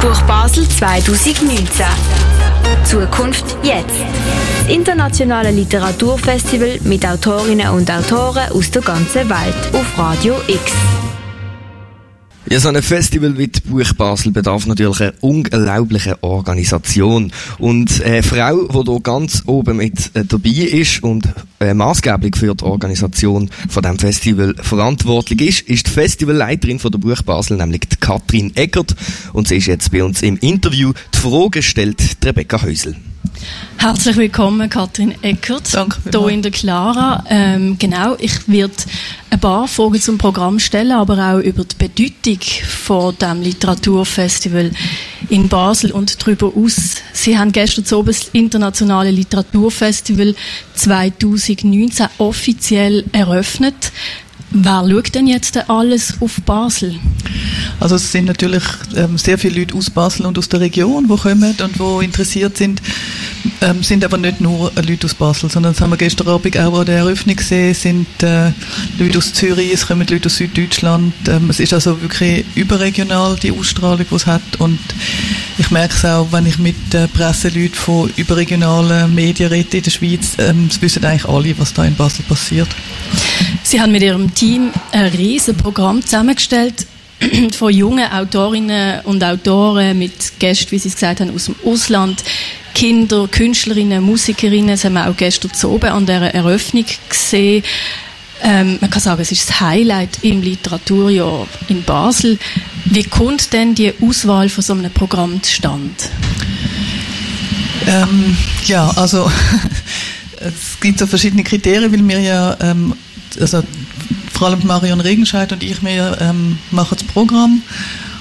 Buch Basel 2019. Zukunft jetzt. Das internationale Literaturfestival mit Autorinnen und Autoren aus der ganzen Welt auf Radio X. Ja, so ein Festival wie die Buch Basel bedarf natürlich einer unglaublichen Organisation. Und eine Frau, die hier ganz oben mit äh, dabei ist und äh, maßgeblich für die Organisation von dem Festival verantwortlich ist, ist die Festivalleiterin von der Buch Basel, nämlich die Katrin Eckert. Und sie ist jetzt bei uns im Interview. Die Frage stellt Rebecca Häusel. Herzlich willkommen, Katrin Eckert. Danke Hier in der Clara. Ähm, genau, ich werde ein paar Fragen zum Programm stellen, aber auch über die Bedeutung von dem Literaturfestival in Basel und darüber aus. Sie haben gestern so das internationale Literaturfestival 2019 offiziell eröffnet. Wer schaut denn jetzt alles auf Basel? Also es sind natürlich ähm, sehr viele Leute aus Basel und aus der Region, die kommen und die interessiert sind. Ähm, sind aber nicht nur äh, Leute aus Basel, sondern das haben wir gestern Abend auch an der Eröffnung gesehen, sind äh, Leute aus Zürich, es kommen Leute aus Süddeutschland. Ähm, es ist also wirklich überregional die Ausstrahlung, die es hat und ich merke es auch, wenn ich mit äh, Presseleuten von überregionalen Medien rede in der Schweiz, ähm, es wissen eigentlich alle, was da in Basel passiert. Sie haben mit Ihrem Team ein riesen Programm zusammengestellt von jungen Autorinnen und Autoren mit Gästen, wie Sie es gesagt haben, aus dem Ausland. Kinder, Künstlerinnen, Musikerinnen, das haben wir auch gestern oben an der Eröffnung gesehen. Ähm, man kann sagen, es ist das Highlight im Literaturjahr in Basel. Wie kommt denn die Auswahl von so einem Programm zustande? Ähm, ja, also es gibt so verschiedene Kriterien, weil wir ja, ähm, also vor allem Marion Regenscheid und ich, wir ähm, machen das Programm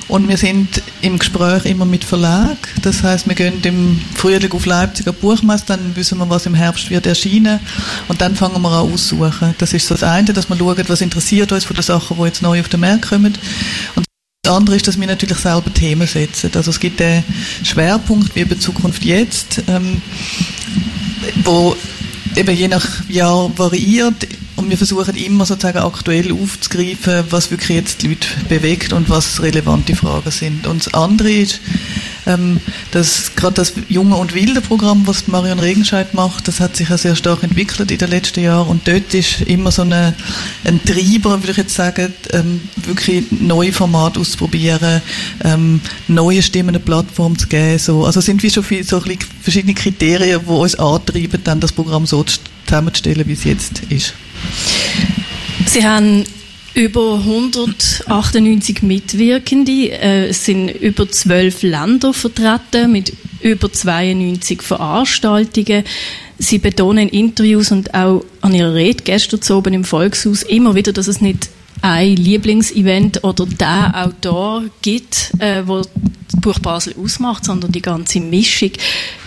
und wir sind im Gespräch immer mit Verlag. Das heißt, wir gehen im Frühling auf Leipziger Buchmesse, dann wissen wir, was im Herbst wird erscheinen. Und dann fangen wir an aussuchen. Das ist so das eine, dass wir schauen, was interessiert uns von den Sachen, die jetzt neu auf den Markt kommen. Und das andere ist, dass wir natürlich selber Themen setzen. Also es gibt einen Schwerpunkt wie über Zukunft jetzt, ähm, wo eben je nach Jahr variiert und wir versuchen immer sozusagen aktuell aufzugreifen, was wirklich jetzt die Leute bewegt und was relevante Fragen sind. Und das andere ist, ähm, dass gerade das junge und wilde Programm, was Marion Regenscheid macht, das hat sich ja sehr stark entwickelt in den letzten Jahren und dort ist immer so eine, ein Treiber, würde ich jetzt sagen, ähm, wirklich neue Formate auszuprobieren, ähm, neue Stimmen eine Plattform zu geben. So. Also sind wir schon viel, so verschiedene Kriterien, die uns antreiben, dann das Programm so zusammenzustellen, wie es jetzt ist. Sie haben über 198 Mitwirkende. Äh, es sind über zwölf Länder vertreten mit über 92 Veranstaltungen. Sie betonen in Interviews und auch an ihrer Rede gestern oben im Volkshaus immer wieder, dass es nicht ein Lieblingsevent oder der Autor gibt, äh, wo Buch Basel ausmacht, sondern die ganze Mischung.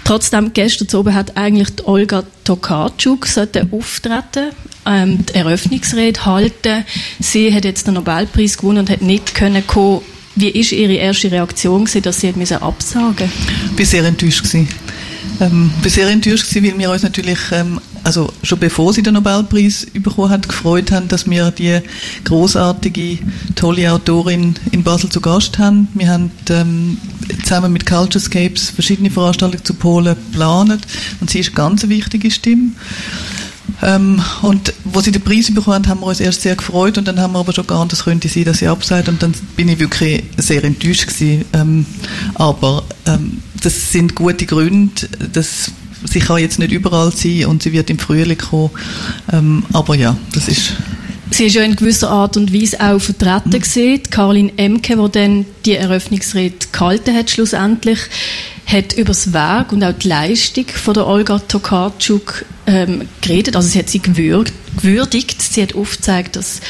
Trotzdem, gestern oben hat eigentlich Olga Tokarczuk auftreten ähm, die Eröffnungsrede halten. Sie hat jetzt den Nobelpreis gewonnen und hat nicht können kommen. Wie ist Ihre erste Reaktion gewesen, dass Sie hat müssen absagen? Ich war sehr enttäuscht gewesen. Ähm, bin sehr enttäuscht gewesen, weil wir uns natürlich, ähm, also schon bevor sie den Nobelpreis bekommen hat, gefreut haben, dass wir die großartige, tolle Autorin in Basel zu Gast haben. Wir haben ähm, zusammen mit Culturescapes verschiedene Veranstaltungen zu Polen geplant und sie ist eine ganz wichtige Stimme. Ähm, und wo sie den Preis bekommen haben wir uns erst sehr gefreut und dann haben wir aber schon geahnt, es könnte sein, dass sie absagt und dann bin ich wirklich sehr enttäuscht gewesen. Ähm, aber ähm, das sind gute Gründe, dass sie kann jetzt nicht überall sein und sie wird im Frühling kommen. Ähm, aber ja, das ist Sie ist ja in gewisser Art und Weise auch vertreten mhm. gesehen. Caroline Emke, die dann die Eröffnungsrede gehalten hat, schlussendlich, hat über das Werk und auch die Leistung von der Olga Tokarczuk ähm, geredet. Also sie hat sie gewürdigt. Sie hat aufgezeigt, dass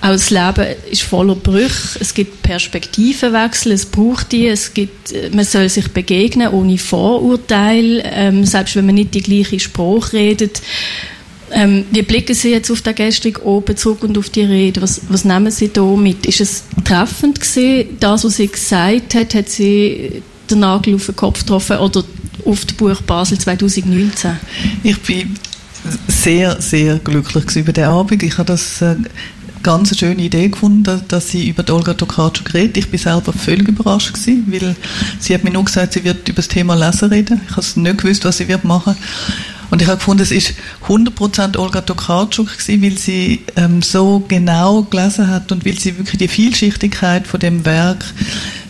auch das Leben ist voller Brüche. Es gibt Perspektivenwechsel, es braucht die, es gibt, äh, man soll sich begegnen ohne Vorurteil, ähm, selbst wenn man nicht die gleiche Sprache redet. Ähm, wie blicken Sie jetzt auf den gestrigen oben zurück und auf die Rede? Was, was nehmen Sie da mit? Ist es treffend gewesen, das, was sie gesagt hat? Hat sie den Nagel auf den Kopf getroffen oder auf das Buch Basel 2019? Ich bin sehr, sehr glücklich über den Abend. Ich habe das äh, ganz eine schöne Idee gefunden, dass sie über Olga Tokarczuk redet. Ich bin selber völlig überrascht gewesen, weil sie hat mir nur gesagt, sie wird über das Thema Lesen reden. Ich habe nicht gewusst, was sie wird machen. Und ich habe gefunden, es ist 100% Olga Tokarczuk gewesen, weil sie ähm, so genau gelesen hat und weil sie wirklich die Vielschichtigkeit von dem Werk,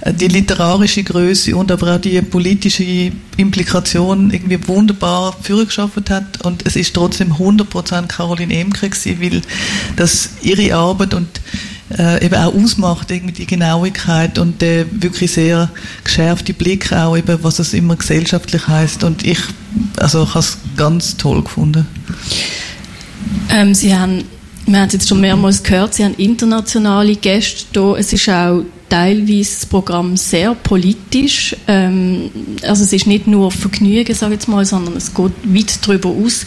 die literarische Größe und aber auch die politische Implikation irgendwie wunderbar vorgeschafft hat. Und es ist trotzdem 100% Caroline Emke gewesen, weil das ihre Arbeit und äh, eben auch ausmacht, irgendwie die Genauigkeit und der wirklich sehr geschärfte Blick auch eben, was es immer gesellschaftlich heißt. Und ich, also ich habe es ganz toll gefunden. Ähm, Sie haben, wir haben es jetzt schon mehrmals gehört, Sie haben internationale Gäste da. Es ist auch teilweise das Programm sehr politisch. Ähm, also es ist nicht nur Vergnügen, sage ich jetzt mal, sondern es geht weit darüber aus.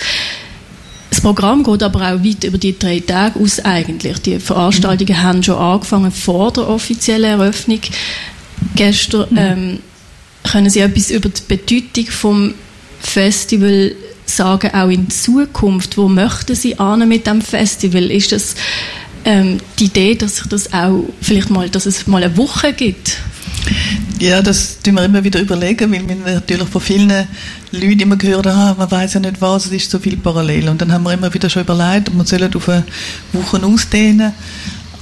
Das Programm geht aber auch weit über die drei Tage aus eigentlich. Die Veranstaltungen mhm. haben schon angefangen vor der offiziellen Eröffnung. Gestern mhm. ähm, können Sie etwas über die Bedeutung vom Festival sagen, auch in Zukunft? Wo möchten Sie an mit dem Festival? Ist das ähm, die Idee, dass sich das auch vielleicht mal, dass es mal eine Woche gibt? Ja, das tun wir immer wieder überlegen, weil wir natürlich von vielen Leuten immer gehört haben, man weiß ja nicht was, es ist so viel parallel. Und dann haben wir immer wieder schon überlegt, ob wir sollen auf eine Woche ausdehnen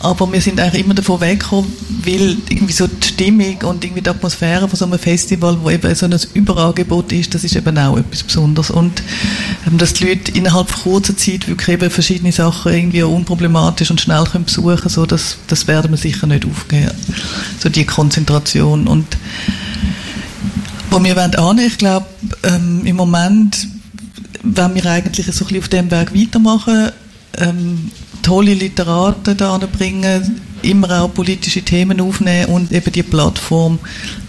aber wir sind eigentlich immer davon weggekommen, weil irgendwie so die Stimmung und irgendwie die Atmosphäre von so einem Festival, wo eben so ein Überangebot ist, das ist eben auch etwas Besonderes. Und ähm, dass die Leute innerhalb kurzer Zeit wirklich eben verschiedene Sachen irgendwie unproblematisch und schnell können besuchen so das, das werden wir sicher nicht aufgeben. So die Konzentration. Und wo wir wollen ich glaube, ähm, im Moment wenn wir eigentlich so ein bisschen auf dem Weg weitermachen, ähm, tolle Literaten da bringen, immer auch politische Themen aufnehmen und eben die Plattform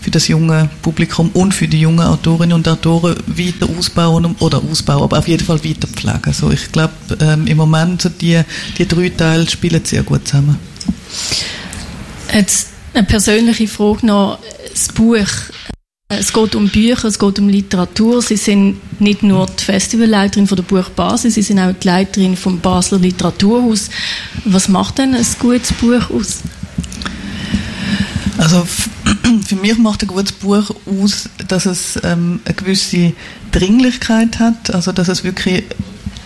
für das junge Publikum und für die jungen Autorinnen und Autoren weiter ausbauen oder ausbauen, aber auf jeden Fall weiter pflegen. Also ich glaube, ähm, im Moment so die, die drei Teile spielen sehr gut zusammen. Jetzt eine persönliche Frage noch. Das Buch es geht um Bücher, es geht um Literatur. Sie sind nicht nur die Festivalleiterin von der Buchbasis, Sie sind auch die Leiterin vom Basler Literaturhaus. Was macht denn ein gutes Buch aus? Also für mich macht ein gutes Buch aus, dass es ähm, eine gewisse Dringlichkeit hat, also dass es wirklich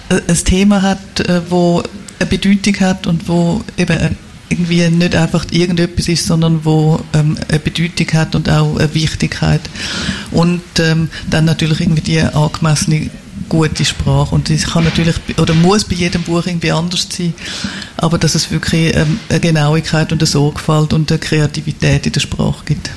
äh, ein Thema hat, äh, wo eine Bedeutung hat und wo eben irgendwie nicht einfach irgendetwas ist, sondern wo ähm, eine Bedeutung hat und auch eine Wichtigkeit. Und ähm, dann natürlich irgendwie die angemessene gute Sprache. Und das kann natürlich, oder muss bei jedem Buch irgendwie anders sein, aber dass es wirklich ähm, eine Genauigkeit und eine Sorgfalt und eine Kreativität in der Sprache gibt.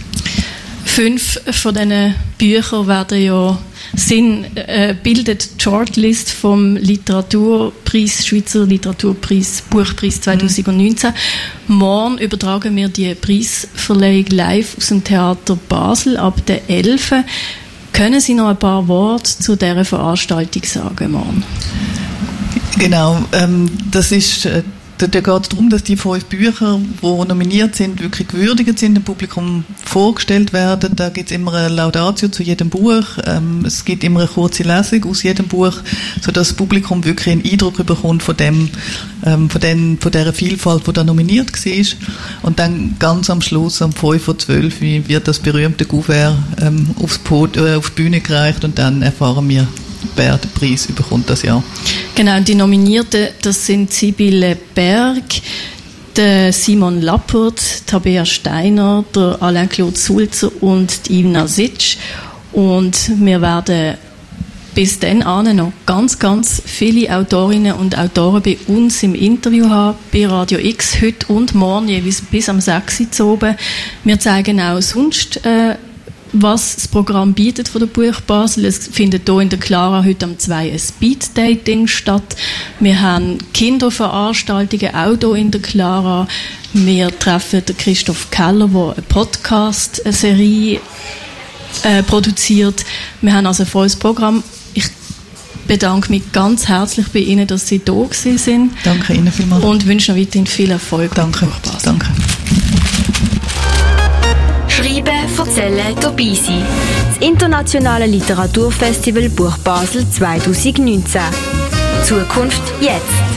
Fünf von diesen Büchern werden ja Sinn äh, bildet die Shortlist vom Literaturpreis, Schweizer Literaturpreis, Buchpreis 2019. Mhm. Morgen übertragen wir die Preisverleihung live aus dem Theater Basel ab der 11. Können Sie noch ein paar Worte zu dieser Veranstaltung sagen, morgen? Genau, ähm, das ist äh, da geht es darum, dass die fünf Bücher, die nominiert sind, wirklich gewürdigt sind, dem Publikum vorgestellt werden. Da gibt es immer eine Laudatio zu jedem Buch. Ähm, es gibt immer eine kurze Lesung aus jedem Buch, sodass das Publikum wirklich einen Eindruck bekommt von dem, ähm, von, den, von der Vielfalt, die da nominiert war. Und dann ganz am Schluss, um 5 vor 12 wird das berühmte Gouvert ähm, äh, auf die Bühne gereicht und dann erfahren wir, wer den Preis bekommt das Jahr. Genau, die Nominierten, das sind Sibylle Berg, der Simon Lappert, Tabea Steiner, der Alain-Claude Sulzer und Ivna Sitsch. Und wir werden bis dann an noch ganz, ganz viele Autorinnen und Autoren bei uns im Interview haben, bei Radio X, heute und morgen, jeweils bis am 6. Uhr oben. Wir zeigen auch sonst äh, was das Programm bietet von der Buch Basel. Es findet hier in der Clara heute am 2 ein Speed-Dating statt. Wir haben Kinderveranstaltungen auch hier in der Clara. Wir treffen den Christoph Keller, der eine Podcast-Serie äh, produziert. Wir haben also ein volles Programm. Ich bedanke mich ganz herzlich bei Ihnen, dass Sie da sind. Danke Ihnen vielmals. Und wünsche noch weiterhin viel Erfolg. Danke. Danke. Schreiben, erzählen, dabei sein. Das internationale Literaturfestival Buch Basel 2019. Zukunft jetzt.